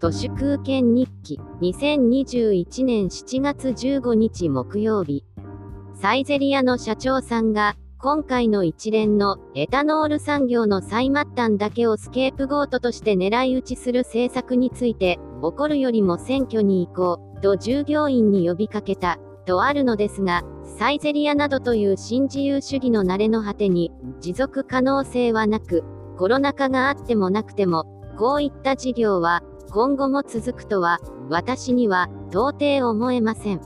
都市空間日記2021年7月15日木曜日。サイゼリヤの社長さんが今回の一連のエタノール産業の最末端だけをスケープゴートとして狙い撃ちする政策について怒るよりも選挙に行こうと従業員に呼びかけたとあるのですがサイゼリヤなどという新自由主義の慣れの果てに持続可能性はなくコロナ禍があってもなくてもこういった事業は今後も続くとは、私には到底思えません。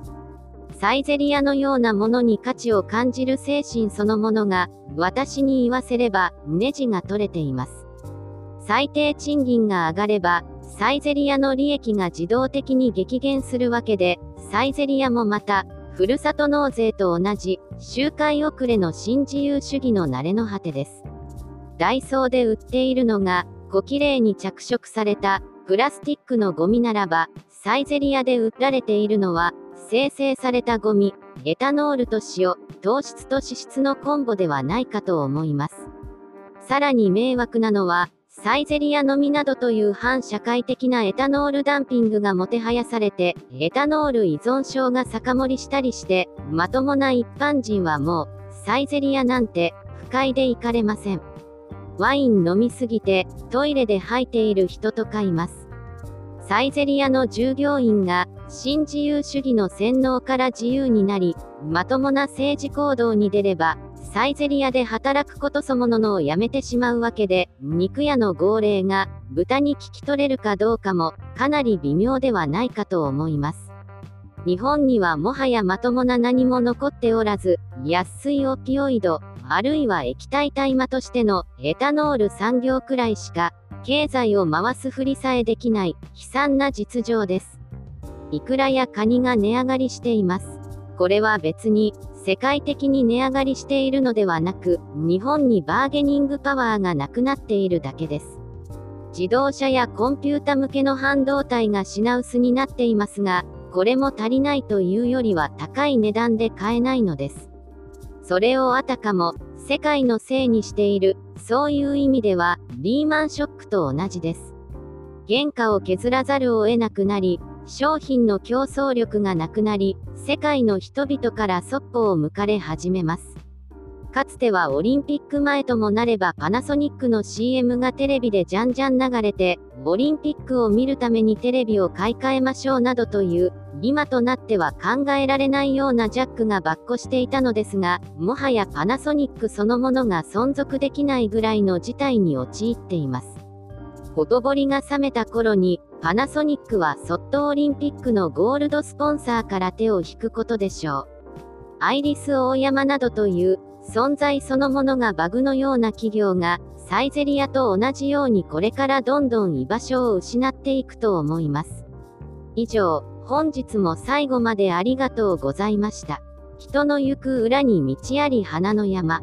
サイゼリヤのようなものに価値を感じる精神そのものが、私に言わせれば、ネジが取れています。最低賃金が上がれば、サイゼリヤの利益が自動的に激減するわけで、サイゼリヤもまた、ふるさと納税と同じ、周回遅れの新自由主義の慣れの果てです。ダイソーで売っているのが、小綺麗に着色されたプラスチックのゴミならば、サイゼリヤで売られているのは、生成されたゴミ、エタノールと塩、糖質と脂質のコンボではないかと思います。さらに迷惑なのは、サイゼリヤのみなどという反社会的なエタノールダンピングがもてはやされて、エタノール依存症が酒盛りしたりして、まともな一般人はもう、サイゼリヤなんて、不快で行かれません。ワイン飲みすぎて、トイレで吐いている人とかいます。サイゼリヤの従業員が、新自由主義の洗脳から自由になり、まともな政治行動に出れば、サイゼリヤで働くことそもののをやめてしまうわけで、肉屋の号令が、豚に聞き取れるかどうかも、かなり微妙ではないかと思います。日本にはもはやまともな何も残っておらず、安いオピオイド、あるいは液体大麻としてのエタノール産業くらいしか経済を回すふりさえできない悲惨な実情です。イクラやカニが値上がりしています。これは別に世界的に値上がりしているのではなく日本にバーゲニングパワーがなくなっているだけです。自動車やコンピュータ向けの半導体が品薄になっていますが、これも足りないというよりは高い値段で買えないのです。それをあたかも、世界のせいにしている、そういう意味では、リーマンショックと同じです。原価を削らざるを得なくなり、商品の競争力がなくなり、世界の人々からそっぽを向かれ始めます。かつてはオリンピック前ともなればパナソニックの CM がテレビでじゃんじゃん流れて、オリンピックを見るためにテレビを買い替えましょうなどという、今となっては考えられないようなジャックがばっこしていたのですが、もはやパナソニックそのものが存続できないぐらいの事態に陥っています。ほとぼりが冷めた頃に、パナソニックはそっとオリンピックのゴールドスポンサーから手を引くことでしょう。アイリスオーヤマなどという存在そのものがバグのような企業がサイゼリアと同じようにこれからどんどん居場所を失っていくと思います。以上、本日も最後までありがとうございました。人の行く裏に道あり花の山。